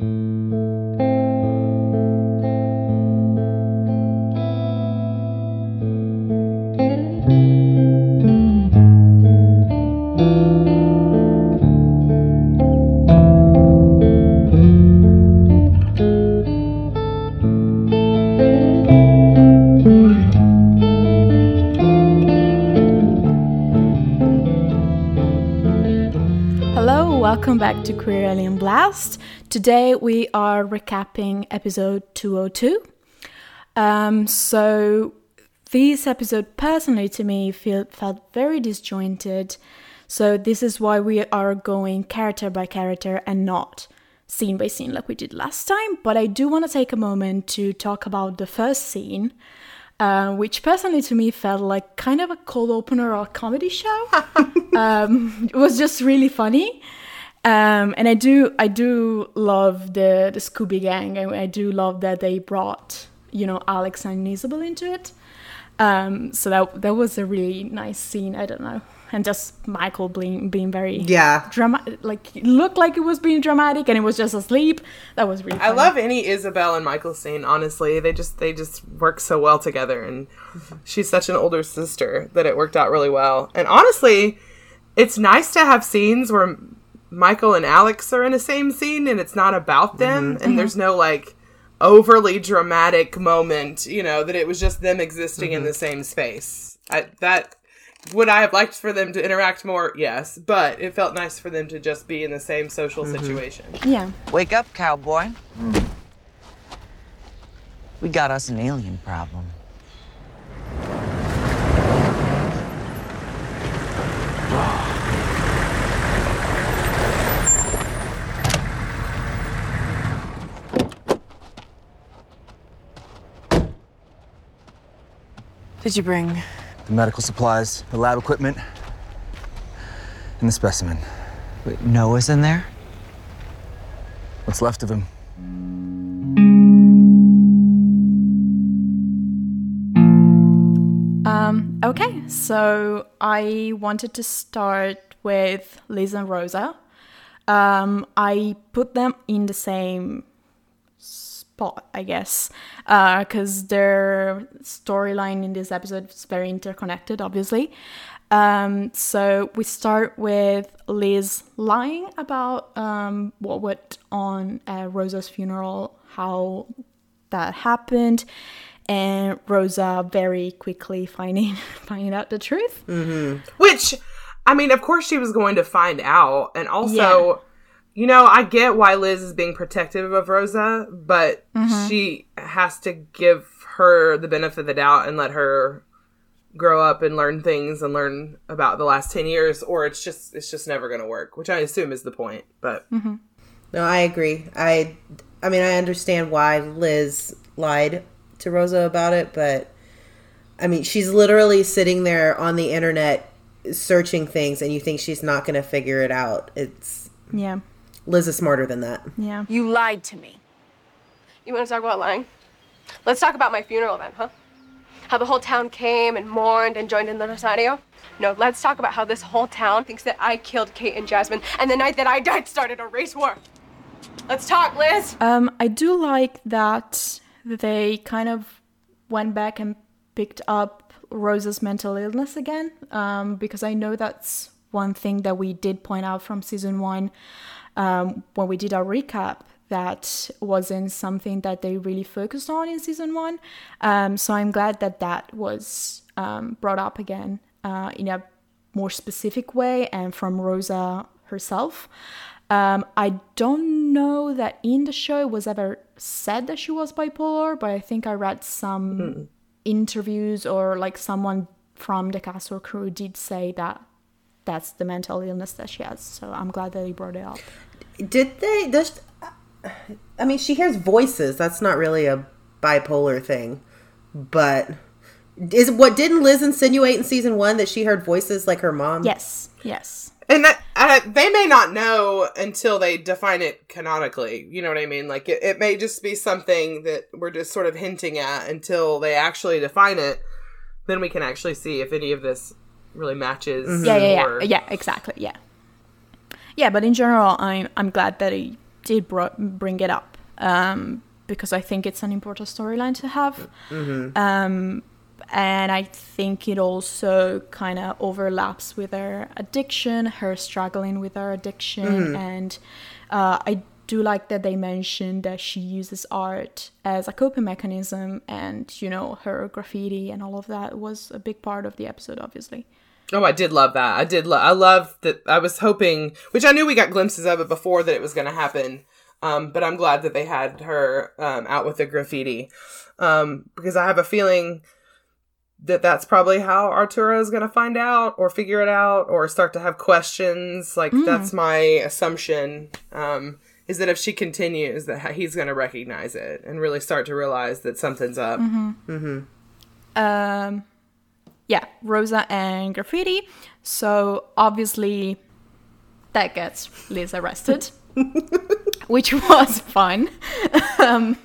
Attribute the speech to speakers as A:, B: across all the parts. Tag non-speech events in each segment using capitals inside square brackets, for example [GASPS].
A: Hello, welcome back to Queer Alien Blast. Today we are recapping episode 202. Um, so this episode personally to me feel, felt very disjointed. So this is why we are going character by character and not scene by scene like we did last time. But I do want to take a moment to talk about the first scene, uh, which personally to me felt like kind of a cold opener or a comedy show. [LAUGHS] um, it was just really funny. Um, and I do, I do love the the Scooby Gang. I, I do love that they brought, you know, Alex and Isabel into it. Um, so that that was a really nice scene. I don't know, and just Michael being being very
B: Yeah.
A: dramatic. Like it looked like it was being dramatic, and it was just asleep. That was really.
C: I love any Isabel and Michael scene. Honestly, they just they just work so well together, and she's such an older sister that it worked out really well. And honestly, it's nice to have scenes where Michael and Alex are in the same scene, and it's not about them, and there's no like overly dramatic moment. You know that it was just them existing in the same space. I, that would I have liked for them to interact more? Yes, but it felt nice for them to just be in the same social situation.
A: Yeah.
D: Wake up, cowboy. We got us an alien problem.
E: Did you bring?
F: The medical supplies, the lab equipment, and the specimen.
D: Wait, Noah's in there?
F: What's left of him?
A: Um, okay, so I wanted to start with Liz and Rosa. Um, I put them in the same I guess, because their storyline in this episode is very interconnected, obviously. Um, so we start with Liz lying about um, what went on at Rosa's funeral, how that happened, and Rosa very quickly finding [LAUGHS] finding out the truth.
C: Which, I mean, of course she was going to find out. And also,
A: Yeah.
C: You know, I get why Liz is being protective of Rosa, but
A: Mm-hmm.
C: she has to give her the benefit of the doubt and let her grow up and learn things and learn about the last 10 years or it's just it's just never going to work which i assume is the point but
A: Mm-hmm.
B: No, I agree. I I mean, I understand why Liz lied to Rosa about it, but I mean, she's literally sitting there on the internet searching things and you think she's not going to figure it out. It's
A: Yeah,
B: Liz is smarter than that.
A: yeah.
E: You lied to me.
G: You want to talk about lying? Let's talk about my funeral then, huh? How the whole town came and mourned and joined in the Rosario? No, let's talk about how this whole town thinks that I killed Kate and Jasmine, and the night that I died started a race war. Let's talk, Liz.
A: Um, I do like that they kind of went back and picked up Rose's mental illness again, um, because I know that's one thing that we did point out from season one um, when we did our recap. That wasn't something that they really focused on in season one. Um, so I'm glad that that was um, brought up again uh, in a more specific way and from Rosa herself. Um, I don't know that in the show it was ever said that she was bipolar, but I think I read some interviews or like someone from the cast or crew did say that that's the mental illness that she has. So I'm glad that he brought it up.
B: Did they does I mean, she hears voices. That's not really a bipolar thing. But is what didn't Liz insinuate in season 1 that she heard voices like her mom?
A: Yes, yes.
C: and that uh, they may not know until they define it canonically you know what i mean like it, it may just be something that we're just sort of hinting at until they actually define it then we can actually see if any of this really matches
A: Yeah, yeah, yeah. Yeah, exactly. Yeah. Yeah, but in general, I'm I'm glad that he did bro- bring it up um, because I think it's an important storyline to have. Um, and I think it also kind of overlaps with her addiction, her struggling with her addiction. And uh, I do like that they mentioned that she uses art as a coping mechanism, and you know, her graffiti and all of that was a big part of the episode, obviously.
C: Oh, I did love that. I did. love. I love that. I was hoping, which I knew we got glimpses of it before that it was going to happen. Um, but I'm glad that they had her um, out with the graffiti um, because I have a feeling that that's probably how Arturo is going to find out or figure it out or start to have questions. Like that's my assumption. Um, is that if she continues, that he's going to recognize it and really start to realize that something's up.
A: um yeah rosa and graffiti. So obviously that gets liz arrested [LAUGHS] which was fun. Um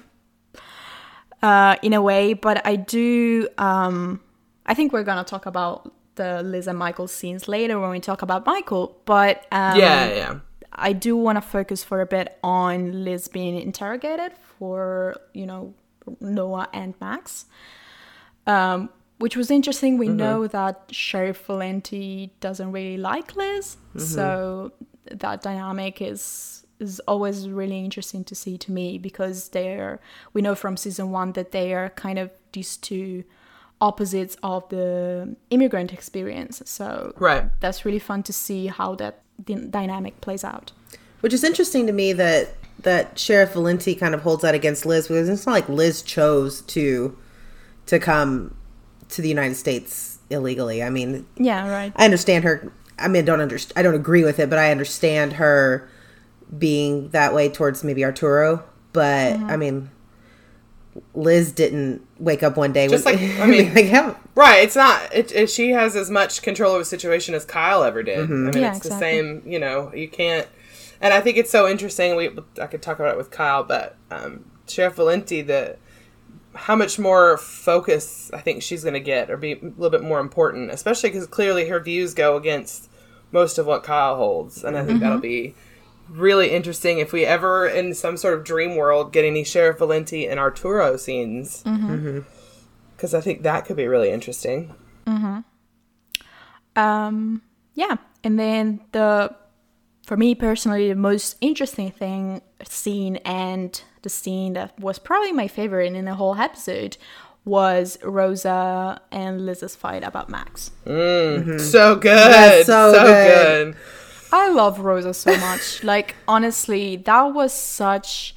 A: uh in a way but i do um i think we're gonna talk about the liz and michael scenes later when we talk about michael but um
C: Yeah, yeah.
A: I do want to focus for a bit on Liz being interrogated for, you know, Noah and Max, um, which was interesting. We mm-hmm. know that Sheriff Valenti doesn't really like Liz, mm-hmm. so that dynamic is is always really interesting to see to me because they're we know from season one that they are kind of these two opposites of the immigrant experience. So
C: Right.
A: that's really fun to see how that d- dynamic plays out.
B: Which is interesting to me that that Sheriff Valenti kind of holds that against Liz because it's not like Liz chose to to come to the United States illegally. I mean,
A: Yeah, right.
B: I understand her. I mean, I don't understand. I don't agree with it, but I understand her being that way towards maybe Arturo. But
A: Mm-hmm.
B: I mean, Liz didn't wake up one day
C: Just
B: with,
C: like- [LAUGHS] I mean-
B: like, how-
C: Right. It's not. It, it, she has as much control of a situation as Kyle ever did. I mean,
A: Yeah,
C: it's the same. You know, you can't. And I think it's so interesting. We I could talk about it with Kyle, but um, Sheriff Valenti, the how much more focus I think she's going to get, or be a little bit more important, especially because clearly her views go against most of what Kyle holds, and I think that'll mm-hmm. be really interesting if we ever in some sort of dream world get any Sheriff Valenti and Arturo scenes. Mm-hmm. Mm-hmm. Because I think that could be really interesting.
A: Um, yeah, and then the for me personally the most interesting thing scene and the scene that was probably my favorite in the whole episode was Rosa and Liz's fight about Max.
C: Mmm, So good.
B: That's so
C: so
B: good.
C: good.
A: I love Rosa so much. [LAUGHS] like honestly, that was such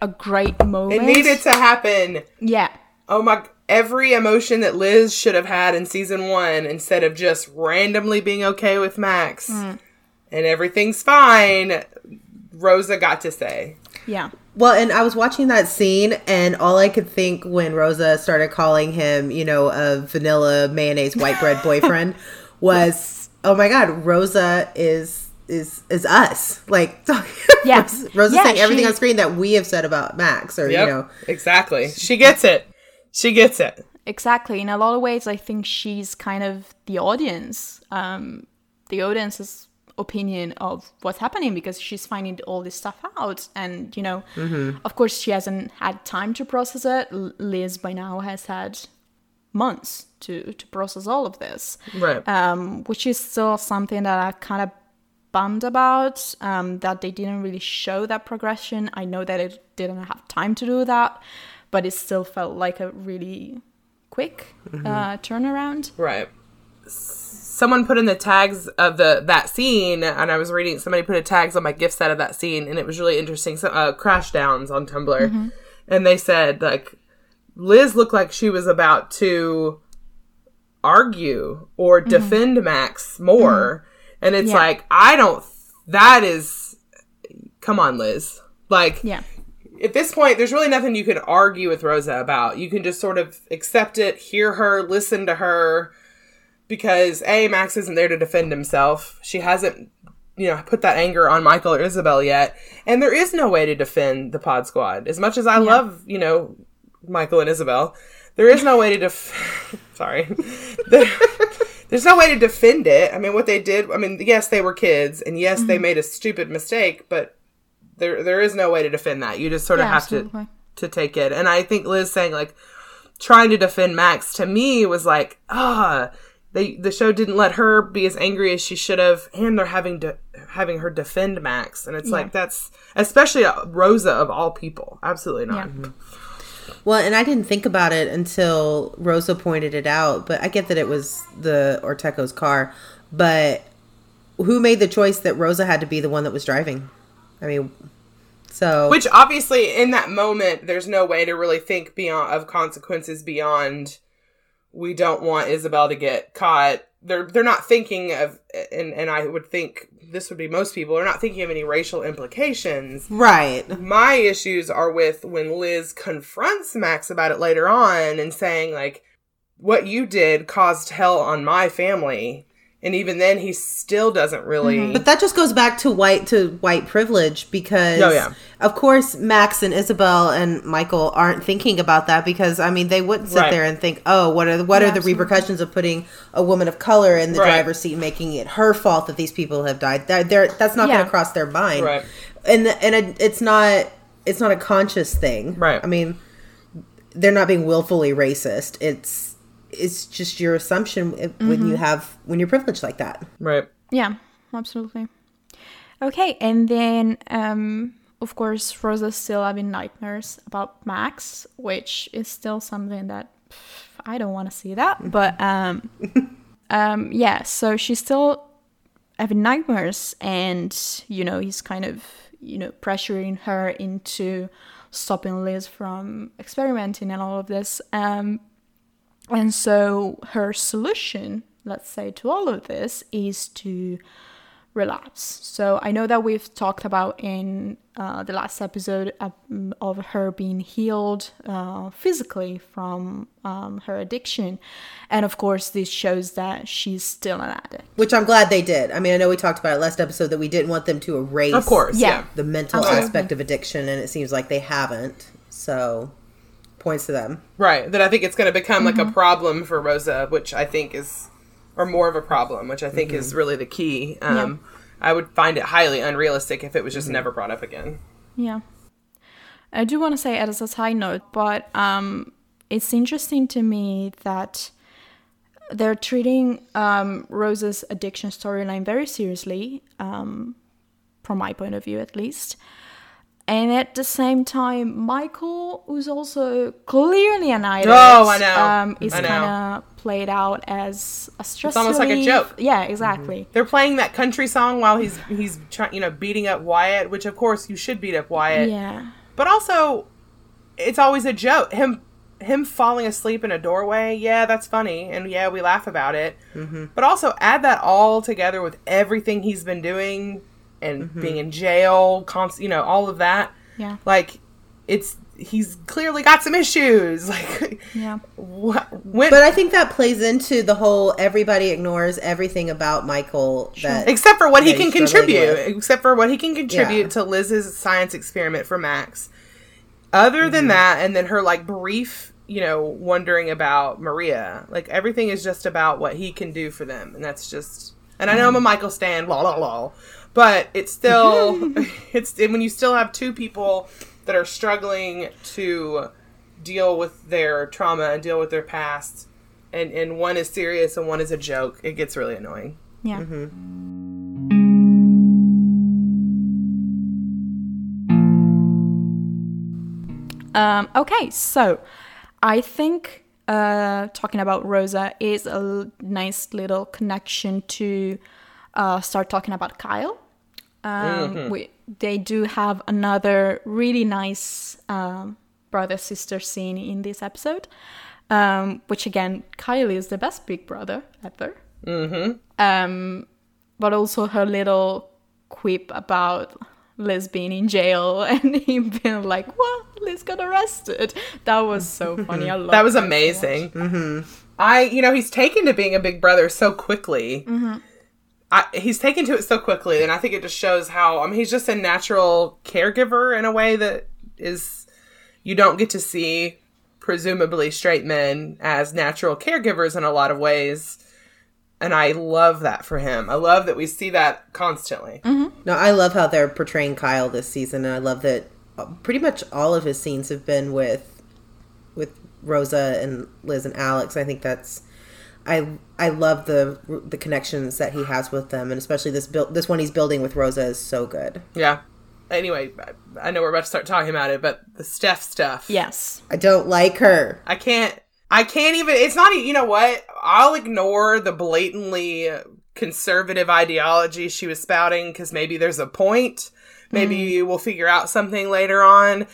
A: a great moment.
C: It needed to happen.
A: Yeah.
C: Oh my every emotion that Liz should have had in season 1 instead of just randomly being okay with Max.
A: Hmm.
C: And everything's fine. Rosa got to say.
A: Yeah.
B: Well, and I was watching that scene, and all I could think when Rosa started calling him, you know, a vanilla mayonnaise white bread [LAUGHS] boyfriend, was, "Oh my God, Rosa is is is us." Like, [LAUGHS]
A: Yeah.
B: Rosa
A: Yeah,
B: saying everything
A: she-
B: on screen that we have said about Max, or
C: Yep.
B: you know,
C: Exactly. She gets it. She gets it.
A: Exactly. In a lot of ways, I think she's kind of the audience, um, the audience's opinion of what's happening because she's finding all this stuff out. And, you know, of course, she hasn't had time to process it. Liz, by now, has had months to, to process all of this,
C: Right.
A: um, which is still something that I kind of bummed about um, that they didn't really show that progression. I know that it didn't have time to do that, but it still felt like a really quick uh, turnaround.
C: Right. Someone put in the tags of the that scene, and I was reading. Somebody put a tags on my gift set of that scene, and it was really interesting. So, uh, crash downs on Tumblr, mm-hmm. and they said like Liz looked like she was about to argue or mm-hmm. defend Max more, mm-hmm. and it's
A: Yeah.
C: like I don't. That is, come on, Liz. Like
A: Yeah.
C: at this point, there's really nothing you can argue with Rosa about. You can just sort of accept it, hear her, listen to her, because A, Max isn't there to defend himself. She hasn't, you know, put that anger on Michael or Isabel yet. And there is no way to defend the Pod Squad. As much as I love, you know, Michael and Isabel, there is no way to def. [LAUGHS] Sorry. There- There's no way to defend it. I mean, what they did, I mean, yes, they were kids, and yes, they made a stupid mistake, but there there is no way to defend that. You just sort of
A: Yeah,
C: have
A: absolutely.
C: to to take it. And I think Liz saying like trying to defend Max to me was like ah. They, the show didn't let her be as angry as she should have, and they're having to having her defend Max, and it's like that's especially uh, Rosa of all people. Absolutely not.
A: Yeah.
B: Well, and I didn't think about it until Rosa pointed it out, but I get that it was the Ortecho's car. But who made the choice that Rosa had to be the one that was driving? I mean, so
C: Which obviously in that moment there's no way to really think beyond of consequences beyond we don't want Isabel to get caught. They're they're not thinking of and and I would think this would be most people are not thinking of any racial implications.
B: right,
C: My issues are with when Liz confronts Max about it later on and saying like what you did caused hell on my family. And even then he still doesn't really mm-hmm.
B: but that just goes back to white to white privilege because,
C: Oh, yeah.
B: of course, Max and Isabel and Michael aren't thinking about that because I mean they wouldn't sit
C: Right.
B: there and think, oh, what are the, what
A: Yeah,
B: are the
A: absolutely.
B: repercussions of putting a woman of color in the
C: Right.
B: driver's seat, making it her fault that these people have died? That they're, that's not
A: Yeah.
B: going to cross their mind,
C: Right.
B: and and it, it's not it's not a conscious thing
C: Right.
B: i mean they're not being willfully racist it's it's just your assumption when
A: Mm-hmm.
B: you have when you're privileged like that
C: right.
A: Yeah, absolutely. Okay, and then um, of course Rosa's still having nightmares about Max, which is still something that pff, I don't want to see that. [LAUGHS] But um, um, yeah, so she's still having nightmares, and you know he's kind of you know pressuring her into stopping Liz from experimenting and all of this. Um, and so her solution, let's say, to all of this is to relapse. So I know that we've talked about in uh, the last episode um, of her being healed uh, physically from um, her addiction. And of course, this shows that she's still an addict.
B: which i'm glad they did i mean i know we talked about it last episode that we didn't want them to erase
C: Of course.
A: Yeah.
C: yeah.
B: the mental
A: Absolutely.
B: aspect of addiction and it seems like they haven't so points to them
C: Right. That I think it's going to become like
A: Mm-hmm.
C: a problem for Rosa, which I think is, or more of a problem, which I think is really the key. Um, I would find it highly unrealistic if it was just never brought up again.
A: Yeah. I do want to say as a side note, but um, it's interesting to me that they're treating um, Rose's addiction storyline very seriously, um, from my point of view at least. And at the same time, Michael, who's also clearly an addict,
C: Oh, I know.
A: Um, is
C: I know.
A: kind of played out as a stress It's
C: almost like a joke.
A: Yeah, exactly. Mm-hmm.
C: They're playing that country song while he's he's trying, you know, beating up Wyatt, which of course you should beat up Wyatt.
A: Yeah.
C: But also, it's always a joke. Him him falling asleep in a doorway, yeah, that's funny, and yeah, we laugh about it. Mm-hmm. But also add that all together with everything he's been doing and mm-hmm. being in jail, const- you know, all of that.
A: Yeah.
C: Like, it's he's clearly got some issues. [LAUGHS] Like,
A: Yeah.
C: what? When,
B: but i think that plays into the whole everybody ignores everything about michael that
C: except for what he can contribute
B: with.
C: except for what he can contribute
B: Yeah.
C: to liz's science experiment for max other than
B: Mm-hmm.
C: that and then her like brief you know wondering about maria like everything is just about what he can do for them and that's just and i know i'm
B: Mm-hmm.
C: a michael stan la la la but it's still [LAUGHS] [LAUGHS] it's when you still have two people that are struggling to deal with their trauma and deal with their past and and one is serious and one is a joke it gets really annoying
A: Yeah. Um, okay, so I think uh, talking about Rosa is a l- nice little connection to uh, start talking about Kyle. Um, we, they do have another really nice um, brother sister scene in this episode, um, which again, Kylie is the best big brother ever. Um, but also her little quip about Liz being in jail [LAUGHS] and him being like, "What? Liz got arrested." That was so [LAUGHS] funny. I love
C: That was amazing. Mm-hmm. I, you know, he's taken to being a big brother so quickly. I, he's taken to it so quickly, and I think it just shows how. I mean, he's just a natural caregiver in a way that is you don't get to see presumably straight men as natural caregivers in a lot of ways. And I love that for him. I love that we see that constantly. Mm-hmm.
B: No, I love how they're portraying Kyle this season, and I love that pretty much all of his scenes have been with with Rosa and Liz and Alex. I think that's I I love the the connections that he has with them, and especially this build this one he's building with Rosa is so good.
C: Yeah. Anyway, I- I know we're about to start talking about it, but the Steph stuff.
A: Yes.
B: I don't like her.
C: I can't. I can't even. It's not. e- You know what? I'll ignore the blatantly conservative ideology she was spouting because maybe there's a point. Maybe mm. we'll figure out something later on.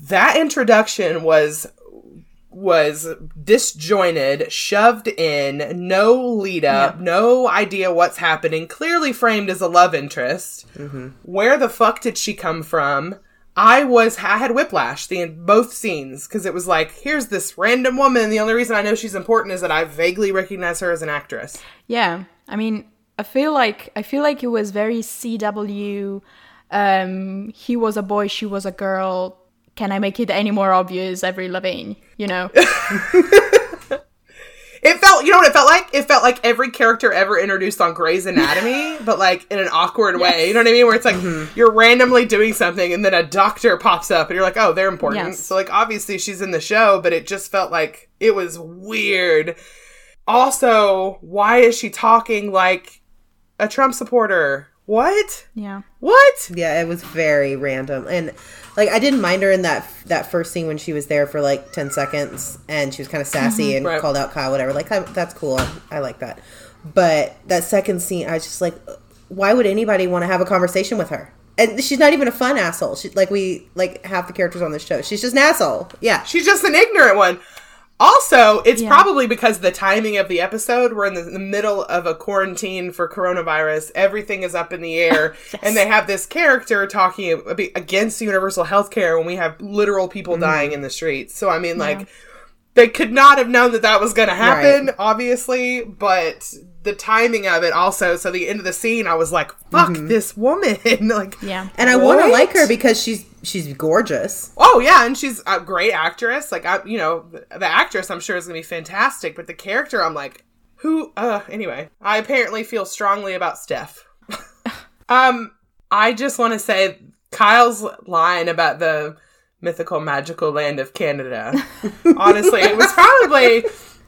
C: That introduction was was disjointed, shoved in, no lead up, no idea what's happening, clearly framed as a love interest. Where the fuck did she come from? I was I had whiplash the both scenes because it was like here's this random woman. The only reason I know she's important is that I vaguely recognize her as an actress.
A: Yeah. I mean, I feel like I feel like it was very CW. Um, he was a boy, she was a girl. Can I make it any more obvious? Avril Lavigne, you know. [LAUGHS]
C: It felt, you know what it felt like? It felt like every character ever introduced on Grey's Anatomy, [LAUGHS] but like in an awkward way. You know what I mean? Where it's like mm-hmm. you're randomly doing something and then a doctor pops up and you're like, oh, they're important.
A: Yes.
C: So like obviously she's in the show, but it just felt like it was weird. Also, why is she talking like a Trump supporter? What?
A: yeah.
C: What?
B: Yeah, it was very random, and like I didn't mind her in that that first scene when she was there for like ten seconds, and she was kind of mm-hmm. sassy and
C: Right.
B: called out Kyle, whatever. Like I, that's cool. I, I like that. But that second scene, I was just like, why would anybody want to have a conversation with her? And she's not even a fun asshole. She like we like half the characters on this show. She's just an asshole. Yeah.
C: She's just an ignorant one. Also, it's
A: Yeah.
C: probably because the timing of the episode. We're in the, the middle of a quarantine for coronavirus. Everything is up in the air. [LAUGHS] And they have this character talking against universal health care when we have literal people mm-hmm. dying in the streets. So, I mean, like, they could not have known that that was going to happen,
B: Right.
C: obviously, but the timing of it also. So, the end of the scene, I was like, fuck mm-hmm. this woman. [LAUGHS] like,
A: Yeah.
B: And I want to like her because she's she's gorgeous.
C: Oh yeah, and she's a great actress. Like I, you know, the actress I'm sure is gonna be fantastic, but the character I'm like, who? Uh, anyway, I apparently feel strongly about Steph. [LAUGHS] um, I just want to say Kyle's line about the mythical magical land of Canada. [LAUGHS] Honestly, it was probably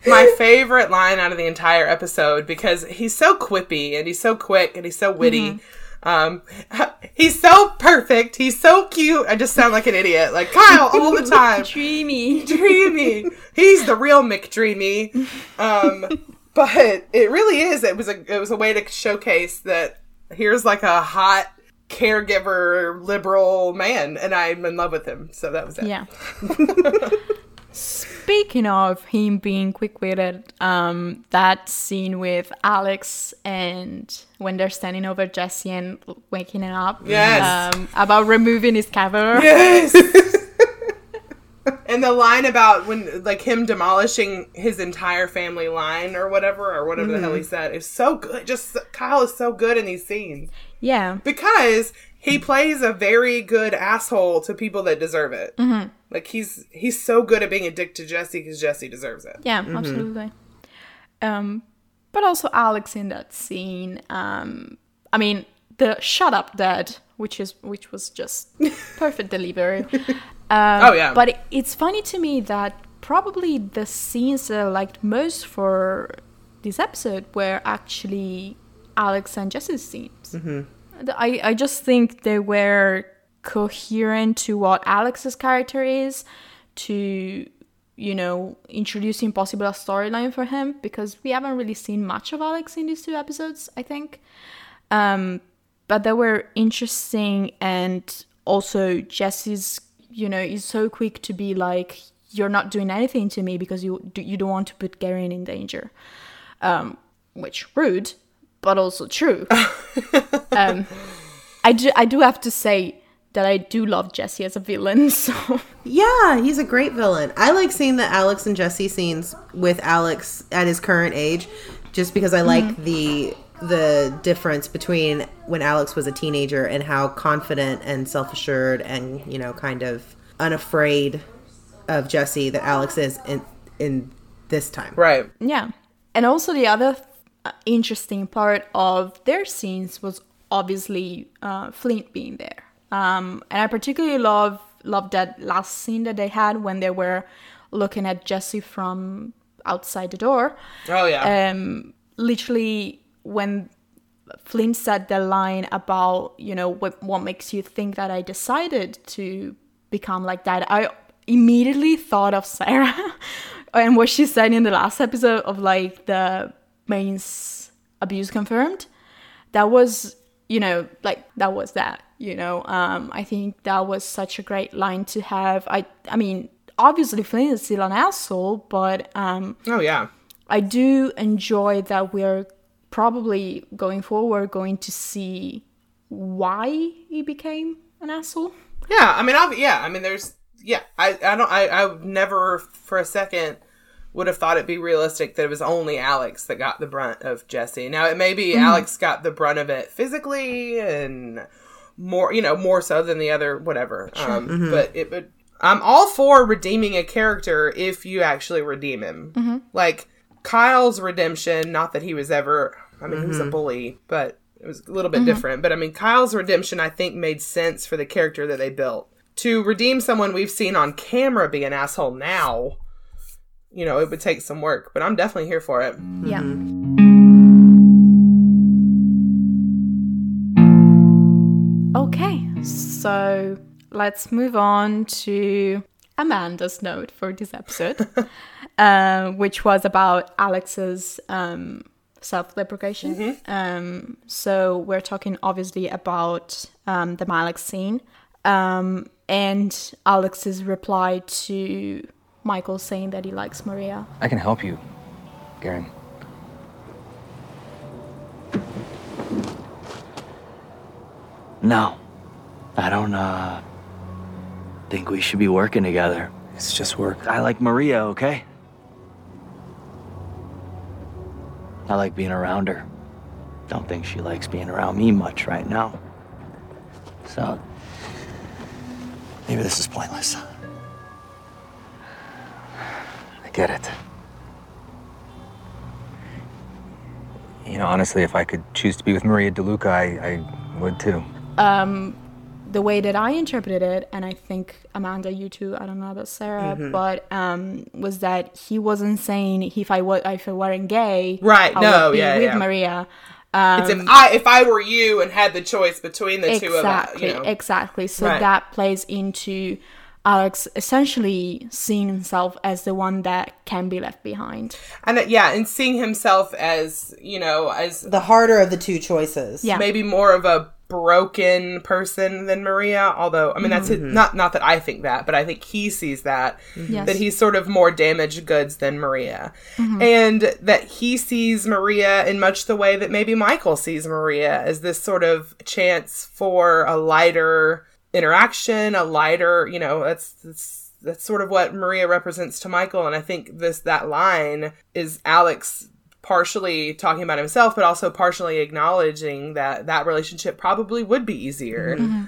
C: my favorite line out of the entire episode because he's so quippy and he's so quick and he's so witty. Um, [LAUGHS] he's so perfect. He's so cute. I just sound like an idiot, like Kyle all the [LAUGHS] time.
A: Dreamy. [LAUGHS]
C: Dreamy. He's the real McDreamy. Um, but it really is. It was a it was a way to showcase that here's like a hot caregiver liberal man, and I'm in love with him. So that was it.
A: Yeah. Speaking of him being quick-witted, um, that scene with Alex and when they're standing over Jesse and waking him up,
C: Yes.
A: um, about removing his cover,
C: Yes. [LAUGHS] and the line about when like him demolishing his entire family line or whatever or whatever the hell he said is so good. Just Kyle is so good in these scenes
A: Yeah,
C: because he plays a very good asshole to people that deserve it.
A: Mm-hmm.
C: Like he's he's so good at being a dick to Jesse because Jesse deserves it.
A: yeah, absolutely. Um, but also Alex in that scene. Um, I mean, the "shut up, dad," which is which was just [LAUGHS] perfect delivery. [LAUGHS] Um,
C: Oh, yeah.
A: But it, it's funny to me that probably the scenes that I liked most for this episode were actually Alex and Jesse's scenes. I, I just think they were coherent to what Alex's character is, to, you know, introducing possible a storyline for him, because we haven't really seen much of Alex in these two episodes, I think. Um, but they were interesting, and also Jesse's, you know, is so quick to be like, you're not doing anything to me because you you don't want to put Guerin in danger, um, which rude, but also true. [LAUGHS] um, I do I do have to say that I do love Jesse as a villain. [LAUGHS] So
B: Yeah, he's a great villain. I like seeing the Alex and Jesse scenes with Alex at his current age, just because I like the the difference between when Alex was a teenager and how confident and self assured and you know kind of unafraid of Jesse that Alex is in in this time.
C: Right.
A: yeah, and also the other uh, interesting part of their scenes was obviously uh, Flint being there. Um, and I particularly love love that last scene that they had when they were looking at Jesse from outside the door.
C: Oh yeah.
A: Um, literally when Flint said the line about you know what what makes you think that I decided to become like that, I immediately thought of Sarah [LAUGHS] and what she said in the last episode of like the Manes abuse confirmed. That was you know like that was that you know um i think that was such a great line to have i i mean obviously flint is still an asshole but um
C: oh yeah.
A: I do enjoy that we're probably going forward going to see why he became an asshole.
C: Yeah, I mean, I'll, yeah, I mean, there's, yeah, I, I don't, I, I never for a second would have thought it'd be realistic that it was only Alex that got the brunt of Jesse. Now, it may be mm. Alex got the brunt of it physically and more, you know, more so than the other, whatever. Um, mm-hmm. But it would, I'm all for redeeming a character if you actually redeem him. Mm-hmm. Like Kyle's redemption, not that he was ever, I mean, he was a mm-hmm. bully, but it was a little bit different. But I mean, Kyle's redemption, I think, made sense for the character that they built. To redeem someone we've seen on camera be an asshole now, you know, it would take some work, but I'm definitely here for it.
A: Yeah. Okay, so let's move on to Amanda's note for this episode, [LAUGHS] uh, which was about Alex's um, self deprecation. Um, so we're talking obviously about um, the Malex scene um, and Alex's reply to Michael saying that he likes Maria.
F: I can help you, Guerin.
H: No, I don't uh think we should be working together.
F: It's just work.
H: I like Maria, okay? I like being around her. Don't think she likes being around me much right now. So,
F: Maybe this is pointless. Get it. You know, honestly, if I could choose to be with Maria DeLuca, I, I would too.
A: Um, the way that I interpreted it, and I think Amanda, you too, I don't know about Sarah, but um, was that he wasn't saying if I was if I weren't gay,
C: Right,
A: I
C: no,
A: would be
C: yeah,
A: with
C: yeah.
A: Maria.
C: It's if I if I were you and had the choice between the two of us,
A: Exactly,
C: you know.
A: exactly. So
C: Right.
A: that plays into Alex essentially seeing himself as the one that can be left behind.
C: and uh, yeah, and seeing himself as you know as
B: The harder of the two choices.
A: Yeah.
C: maybe more of a broken person than Maria. Although I mean that's it, mm-hmm. not not that I think that, but I think he sees that mm-hmm.
A: Yes.
C: that he's sort of more damaged goods than Maria, mm-hmm. and that he sees Maria in much the way that maybe Michael sees Maria as this sort of chance for a lighter interaction, a lighter you know that's that's. That's sort of what Maria represents to Michael, and I think this that line is Alex partially talking about himself, but also partially acknowledging that that relationship probably would be easier. Mm-hmm. Mm-hmm.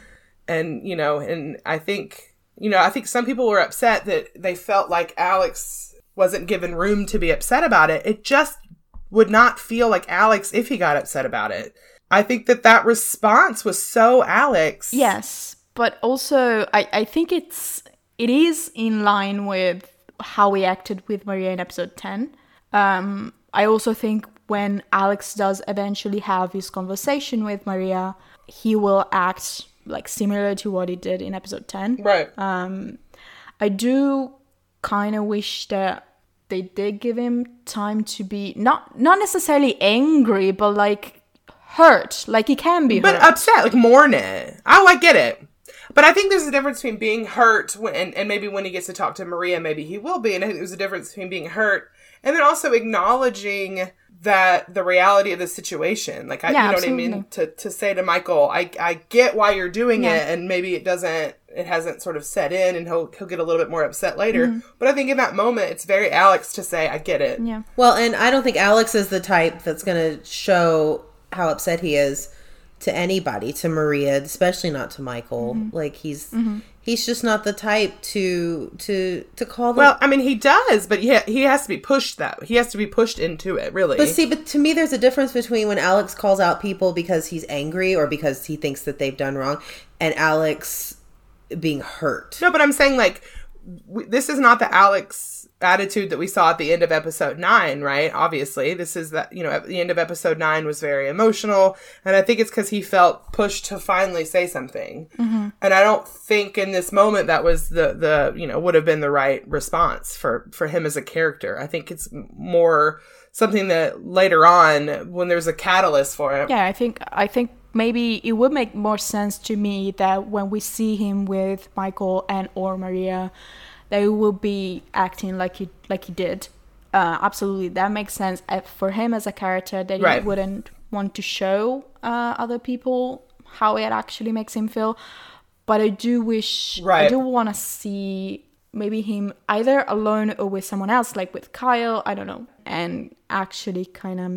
C: And, you know, and I think, you know, I think some people were upset that they felt like Alex wasn't given room to be upset about it. It just would not feel like Alex if he got upset about it. I think that that response was so Alex.
A: Yes, but also I, I think it's it is in line with how we acted with Maria in episode ten. Um, I also think when Alex does eventually have his conversation with Maria, he will act like similar to what he did in episode ten.
C: Right.
A: Um, I do kind of wish that they did give him time to be not not necessarily angry, but like hurt, like he can be
C: but
A: hurt.
C: upset, like mourn it. Oh, I get it. But I think there's a difference between being hurt when, and, and maybe when he gets to talk to Maria, maybe he will be. And I think there's a difference between being hurt and then also acknowledging that the reality of the situation. Like, I,
A: Yeah,
C: you know what I mean? To, to say to Michael, I, I get why you're doing
A: Yeah.
C: it, and maybe it doesn't, it hasn't sort of set in, and he'll, he'll get a little bit more upset later.
A: Mm-hmm.
C: But I think in that moment, it's very Alex to say, I get it.
A: yeah.
B: Well, and I don't think Alex is the type that's going to show how upset he is to anybody, to Maria, especially not to Michael. Mm-hmm. Like he's mm-hmm. He's just not the type to to to call them.
C: Well, I mean, he does, but he he has to be pushed that he has to be pushed into it. Really,
B: But see, but to me, there's a difference between when Alex calls out people because he's angry or because he thinks that they've done wrong, and Alex being hurt.
C: No, but I'm saying like w- this is not the Alex attitude that we saw at the end of episode 9, right? Obviously, this is that, you know, at the end of episode 9 was very emotional, and I think it's cuz he felt pushed to finally say something. Mm-hmm. And I don't think in this moment that was the the, you know, would have been the right response for for him as a character. I think it's more something that later on when there's a catalyst for him.
A: Yeah, I think I think maybe it would make more sense to me that when we see him with Michael and or Maria, that he will be acting like he like he did. Uh, absolutely, that makes sense for him as a character that
C: Right.
A: he wouldn't want to show uh, other people how it actually makes him feel. But I do wish I do want to see maybe him either alone or with someone else, like with Kyle. I don't know, and actually kind of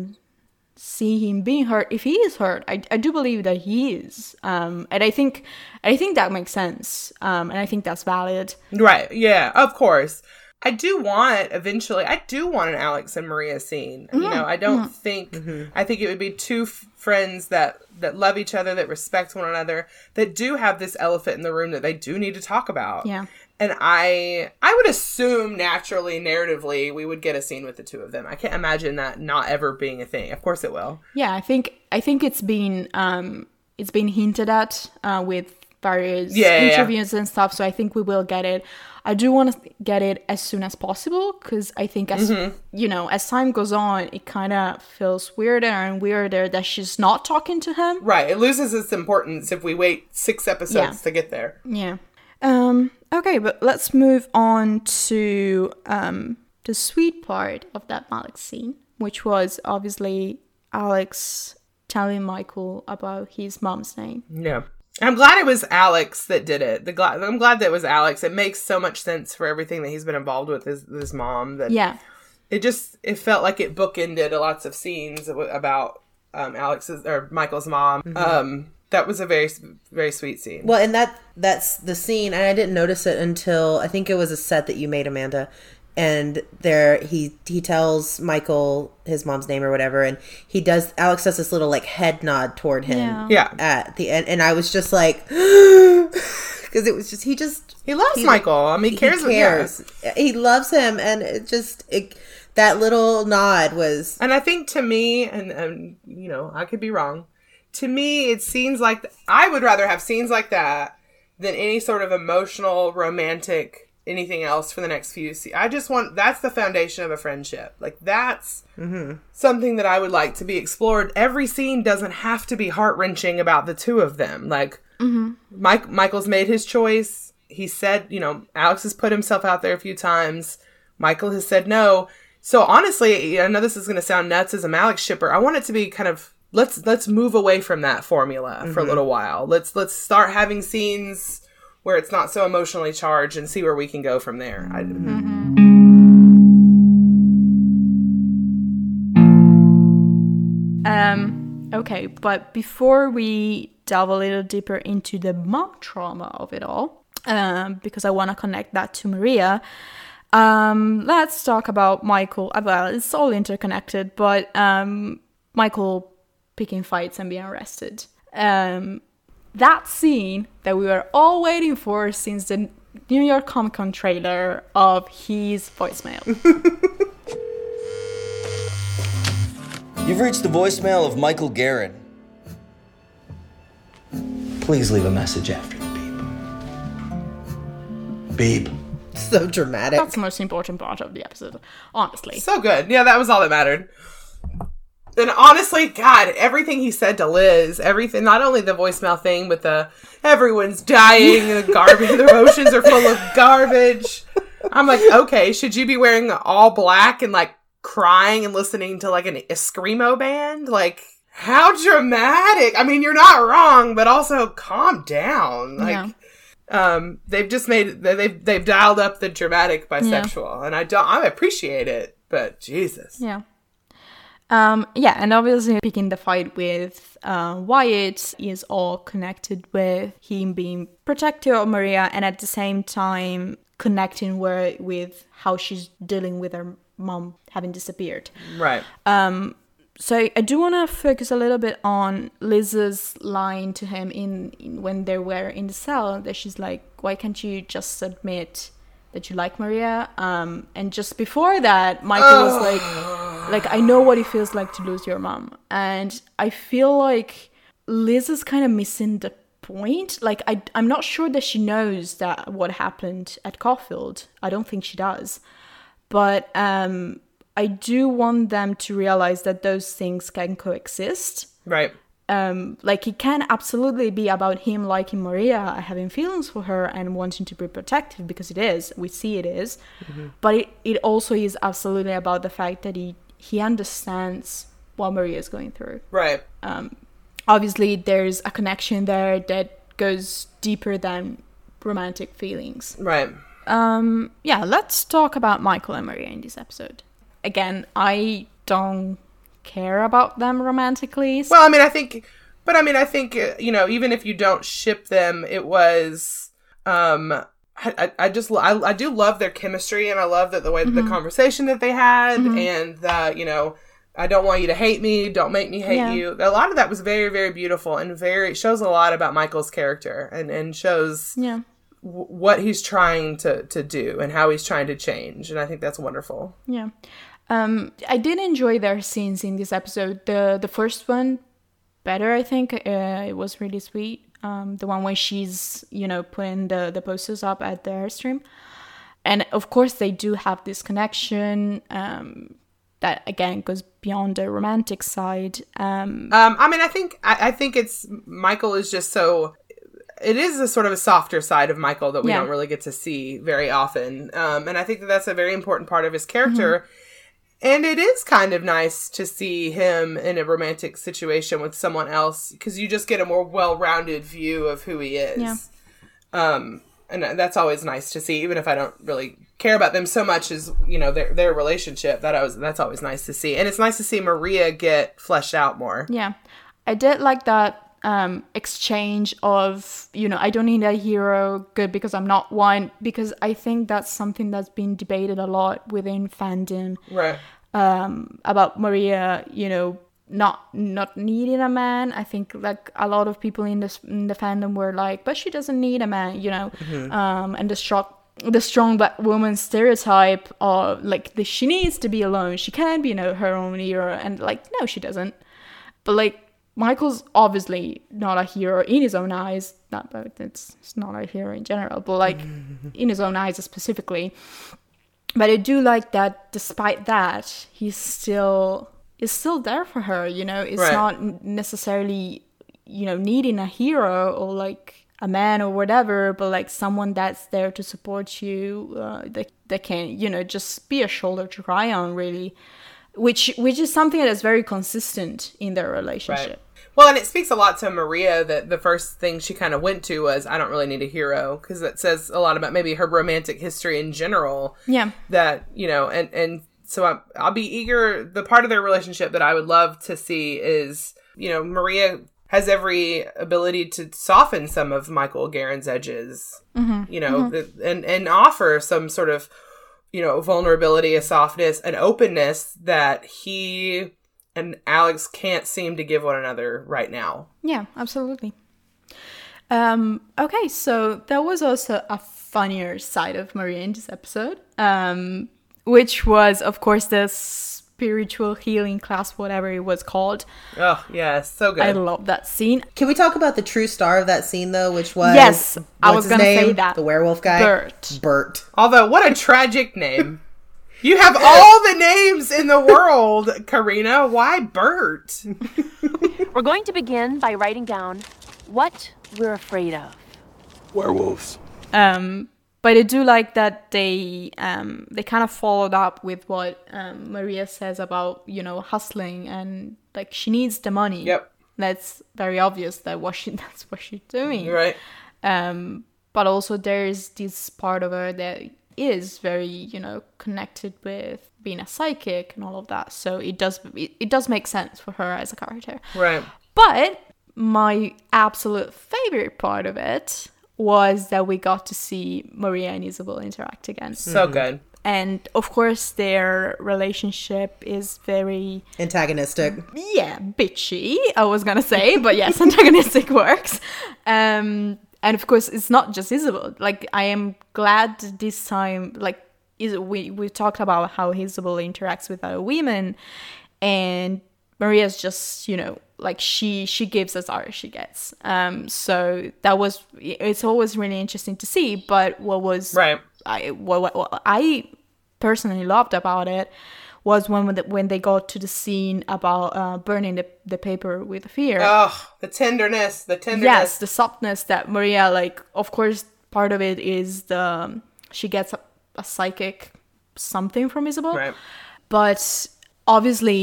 A: see him being hurt if he is hurt i, I do believe that he is um and i think i think that makes sense um and i think that's valid
C: Right. Yeah, of course. I do want eventually. I do want an Alex and Maria scene. You know, I don't think. I think it would be two f- friends that that love each other, that respect one another, that do have this elephant in the room that they do need to talk about.
A: Yeah.
C: And I, I would assume naturally, narratively, we would get a scene with the two of them. I can't imagine that not ever being a thing. Of course, it will.
A: yeah i think i think it's been um it's been hinted at uh with various
C: Yeah, yeah, yeah.
A: interviews and stuff so i think we will get it i do want to get it as soon as possible because i think as
C: Mm-hmm.
A: you know as time goes on it kind of feels weirder and weirder that she's not talking to him
C: Right. It loses its importance if we wait six episodes
A: Yeah.
C: to get there.
A: Yeah. Um, okay, but let's move on to um, the sweet part of that Malex scene, which was obviously Alex telling Michael about his mom's name.
C: Yeah. I'm glad it was Alex that did it. The gla- I'm glad that it was Alex. It makes so much sense for everything that he's been involved with his his mom. That
A: Yeah.
C: it just it felt like it bookended lots of scenes about um, Alex's or Michael's mom. Um, that was a very very sweet scene.
B: Well, and that that's the scene, and I didn't notice it until I think it was a set that you made, Amanda. And there, he he tells Michael his mom's name or whatever, and he does. Alex does this little like head nod toward him
A: Yeah.
C: Yeah.
B: at the end, and I was just like, [GASPS] because it was just he just
C: he loves
B: he-
C: Michael. I mean, he cares.
B: he
C: yeah.
B: cares. He loves him, and it just it, that little nod was
C: And I think to me, and, and you know, I could be wrong. To me, it seems like I would rather have scenes like that than any sort of emotional, romantic, anything else for the next few. Se- I just want that's the foundation of a friendship. Like that's mm-hmm. something that I would like to be explored. Every scene doesn't have to be heart wrenching about the two of them. Like mm-hmm. Mike, Michael's made his choice. He said, you know, Alex has put himself out there a few times. Michael has said no. So honestly, I know this is going to sound nuts as a Malex shipper. I want it to be kind of let's let's move away from that formula for a little while. Let's let's start having scenes where it's not so emotionally charged and see where we can go from there. I,
A: Um, okay, but before we delve a little deeper into the mom trauma of it all, um, because I want to connect that to Maria, um, let's talk about Michael. uh, Well, it's all interconnected, but um, Michael picking fights and being arrested. Um, that scene that we were all waiting for since the New York Comic Con trailer of his voicemail. [LAUGHS]
I: You've reached the voicemail of Michael Guerin. Please leave a message after the beep. Beep.
B: so dramatic.
A: That's the most important part of the episode, honestly.
C: so good. Yeah, that was all that mattered. And honestly, God, everything he said to Liz, everything, not only the voicemail thing, but the everyone's dying, the [LAUGHS] garbage, the oceans are full of garbage. I'm like, okay, should you be wearing all black and like crying and listening to like an, a screamo band? Like, how dramatic! I mean, you're not wrong, but also calm down. Like, um, they've just made they've they've dialed up the dramatic bisexual, and I don't I appreciate it, but Jesus,
A: Yeah. Um, yeah, and obviously picking the fight with uh, Wyatt is all connected with him being protective of Maria and at the same time connecting with, with how she's dealing with her mom having disappeared.
C: Right.
A: Um, so I do want to focus a little bit on Liz's line to him in, in when they were in the cell that she's like, "Why can't you just admit that you like Maria?" Um, and just before that, Michael was like, [SIGHS] [GASPS] [GASPS] [GASPS] "Like I know what it feels like to lose your mom," and I feel like Liz is kind of missing the point. Like I, I'm not sure that she knows that what happened at Caulfield. I don't think she does, but um I do want them to realize that those things can coexist.
C: Right.
A: Um, like it can absolutely be about him liking Maria, having feelings for her, and wanting to be protective because it is. We see it is. but it, it also is absolutely about the fact that he he understands what Maria is going through.
C: Right.
A: Um, Obviously, there's a connection there that goes deeper than romantic feelings.
C: Right.
A: Um, yeah, let's talk about Michael and Maria in this episode. Again, I don't care about them romantically.
C: Well, I mean, I think, but I mean, I think uh, you know, even if you don't ship them, it was. um I, I- just I, I do love their chemistry and I love that the way the conversation that they had and that you know I don't want you to hate me don't make me hate
A: Yeah.
C: you a lot of that was very very beautiful and very shows a lot about Michael's character and and shows
A: yeah.
C: w- what he's trying to to do and how he's trying to change and I think that's wonderful
A: Yeah. Um, I did enjoy their scenes in this episode. The the first one better, I think. Uh, it was really sweet. Um, the one where she's, you know, putting the, the posters up at the airstream. And of course they do have this connection um, that again goes beyond the romantic side. Um,
C: Um, I mean, I think I, I think it's Michael is just so. It is a sort of a softer side of Michael that we
A: Yeah.
C: don't really get to see very often, um, and I think that that's a very important part of his character. And it is kind of nice to see him in a romantic situation with someone else because you just get a more well-rounded view of who he is.
A: Yeah.
C: Um, and that's always nice to see, even if I don't really care about them so much as you know their their relationship. That I was that's always nice to see, and it's nice to see Maria get fleshed out more.
A: Yeah, I did like that um, exchange of you know I don't need a hero, good because I'm not one. Because I think that's something that's been debated a lot within fandom
C: Right.
A: um, about Maria. You know, not not needing a man. I think like a lot of people in this in the fandom were like, but she doesn't need a man. You know, um, and the strong the strong black woman stereotype of like the, she needs to be alone. She can be you know her own hero, and like no, she doesn't. But like Michael's obviously not a hero in his own eyes. Not but it's, it's not a hero in general, but like [LAUGHS] in his own eyes specifically. But I do like that despite that, he's still is still there for her, you know. It's
C: Right.
A: not necessarily you know needing a hero or like a man or whatever, but like someone that's there to support you, uh, that that can you know just be a shoulder to cry on, really. Which which is something that's very consistent in their relationship.
C: Well, and it speaks a lot to Maria that the first thing she kind of went to was, I don't really need a hero, because that says a lot about maybe her romantic history in general.
A: Yeah.
C: That, you know, and, and so I, I'll be eager. The part of their relationship that I would love to see is, you know, Maria has every ability to soften some of Michael Guerin's edges, mm-hmm. you know, mm-hmm. th- and, and offer some sort of, you know, vulnerability, a softness, an openness that he and Alex can't seem to give one another right now.
A: Yeah, absolutely. Um, okay, so there was also a funnier side of Maria in this episode, um, which was, of course, the spiritual healing class, whatever it was called.
C: Oh, yeah, so good.
A: I love that scene.
B: Can we talk about the true star of that scene though, which was
A: Yes, I was gonna say that.
B: the werewolf guy,
A: Bert.
B: Bert.
C: Although, what a tragic name. You have all the names in the world, Karina. Why Bert? [LAUGHS]
E: We're going to begin by writing down what we're afraid of.
F: Werewolves.
A: Um, but I do like that they um, they kind of followed up with what um, Maria says about you know hustling and like she needs the money.
C: Yep.
A: That's very obvious that what she [LAUGHS] that's what she's doing.
C: Right.
A: um but also there's this part of her that is very, you know, connected with being a psychic and all of that. So it does it, it does make sense for her as a character.
C: Right.
A: But my absolute favorite part of it was that we got to see Maria and Isabel interact again.
C: So good.
A: And of course, their relationship is very,
B: Antagonistic.
A: yeah, bitchy, I was gonna say, but yes, [LAUGHS] antagonistic works. Um, and of course, it's not just Isabel. Like, I am glad this time, like, is we, we talked about how Isabel interacts with other women, and Maria's just, you know, like she she gives as as she gets. Um, so that was it's always really interesting to see. But what was
C: Right.
A: I what, what, what I personally loved about it was when when they got to the scene about uh, burning the, the paper with fear.
C: Oh, the tenderness, the tenderness.
A: yes, the softness that Maria like. Of course, part of it is the she gets a, a psychic something from Isabel,
C: Right.
A: but obviously,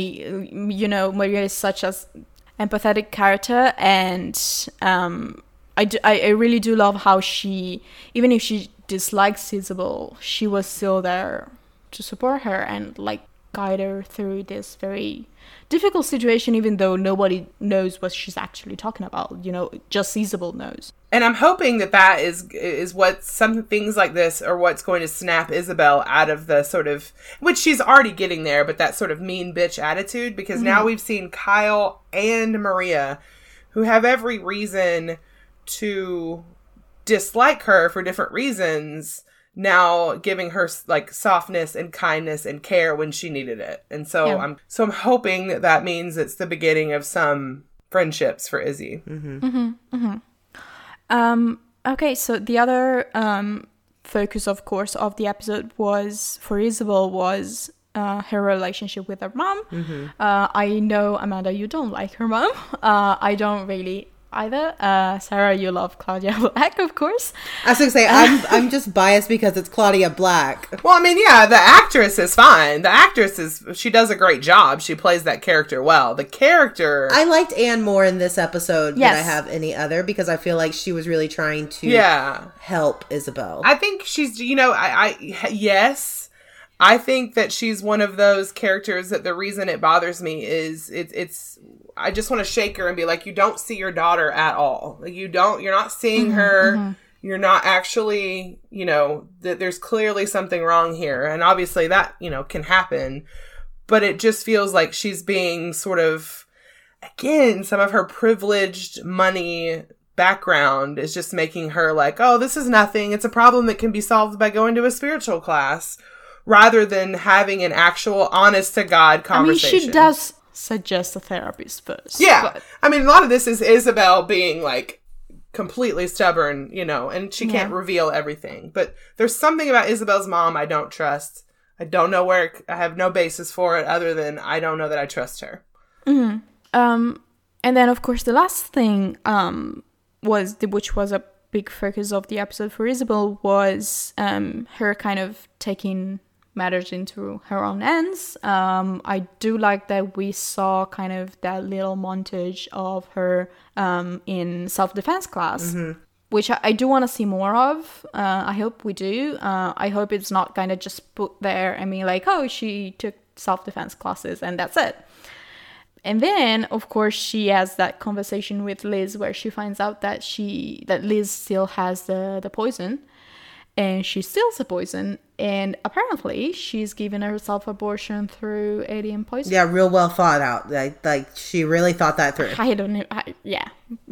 A: you know, Maria is such a empathetic character, and um, I, do, I I really do love how she, even if she dislikes Isabel, she was still there to support her and like guide her through this very difficult situation, even though nobody knows what she's actually talking about. You know, just Isabel knows.
C: And I'm hoping that that is is what some things like this are what's going to snap Isabel out of the sort of which she's already getting there, but that sort of mean bitch attitude because now mm-hmm. we've seen Kyle and Maria who have every reason to dislike her for different reasons now giving her like softness and kindness and care when she needed it. And so
A: Yeah.
C: I'm so I'm hoping that that means it's the beginning of some friendships for Izzy.
A: Um, okay, so the other um, focus, of course, of the episode was for Isabel was uh, her relationship with her mom. Uh, I know Amanda, you don't like her mom. [LAUGHS] Uh, I don't really either. Uh, Sarah, you love Claudia [LAUGHS] Black, of course.
B: I was gonna say I'm [LAUGHS] I'm just biased because it's Claudia Black.
C: Well, I mean, yeah, the actress is fine. The actress is she does a great job. She plays that character well. The character
B: I liked Anne more in this episode than I have any other because I feel like she was really trying to
C: Yeah.
B: help Isabel.
C: I think she's you know, I, I yes. I think that she's one of those characters that the reason it bothers me is it's it's I just want to shake her and be like, you don't see your daughter at all. Like you don't you're not seeing mm-hmm, her. Mm-hmm. You're not actually, you know, that there's clearly something wrong here. And obviously that, you know, can happen. But it just feels like she's being sort of again, some of her privileged money background is just making her like, oh, this is nothing. It's a problem that can be solved by going to a spiritual class rather than having an actual honest to God conversation.
A: I mean,
C: conversation.
A: she does suggest a therapist first.
C: Yeah.
A: but-
C: I mean, a lot of this is Isabel being like completely stubborn, you know, and she can't
A: Yeah.
C: reveal everything. But there's something about Isabel's mom I don't trust. I don't know where I have no basis for it other than I don't know that I trust her.
A: Um, and then of course the last thing um was the, which was a big focus of the episode for Isabel was um her kind of taking matters into her own hands. Um, I do like that we saw kind of that little montage of her um in self defense class. Which I, I do want to see more of. Uh, I hope we do. Uh, I hope it's not kind of just put there and be like, oh, she took self defense classes and that's it. And then, of course, she has that conversation with Liz where she finds out that she that Liz still has the the poison, and she steals the poison, and apparently she's given herself abortion through alien poison.
B: yeah, real well thought out. Like like she really thought that through.
A: I don't know. I, yeah, [LAUGHS]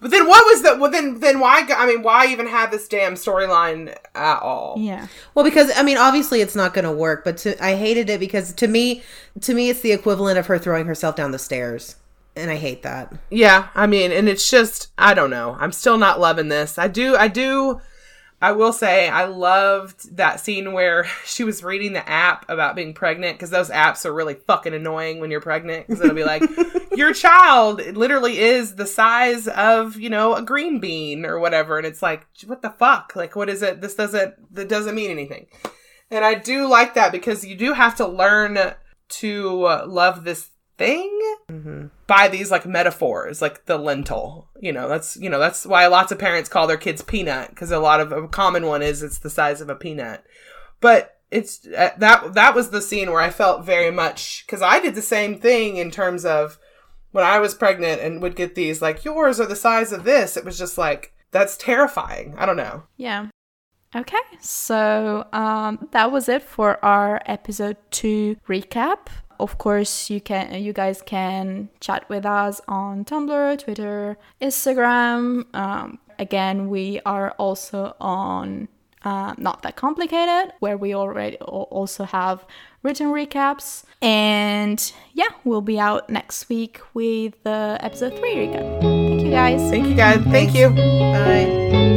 C: But then what was the well then then why I mean why even have this damn storyline at all?
A: yeah.
B: Well, because I mean, obviously it's not going to work, but to, I hated it because to me, to me, it's the equivalent of her throwing herself down the stairs, and I hate that.
C: Yeah, I mean, and it's just I don't know. I'm still not loving this. I do I do I will say I loved that scene where [LAUGHS] she was reading the app about being pregnant because those apps are really fucking annoying when you're pregnant because it'll be like [LAUGHS] your child literally is the size of you know a green bean or whatever. And it's like what the fuck? Like what is it? This doesn't that doesn't mean anything. And I do like that because you do have to learn to love this thing by these like metaphors, like the lentil. You know, that's you know that's why lots of parents call their kids peanut because a lot of a common one is it's the size of a peanut. But it's uh, that that was the scene where I felt very much because I did the same thing in terms of when I was pregnant and would get these like yours are the size of this. It was just like that's terrifying. I don't know.
A: Yeah. Okay, so um, that was it for our episode two recap. Of course, you can you guys can chat with us on Tumblr, Twitter, Instagram. Um, again, we are also on uh, not that complicated, where we already also have written recaps. And yeah, we'll be out next week with the episode three recap. Thank you guys.
C: Thank you guys. Thank you.
B: Bye.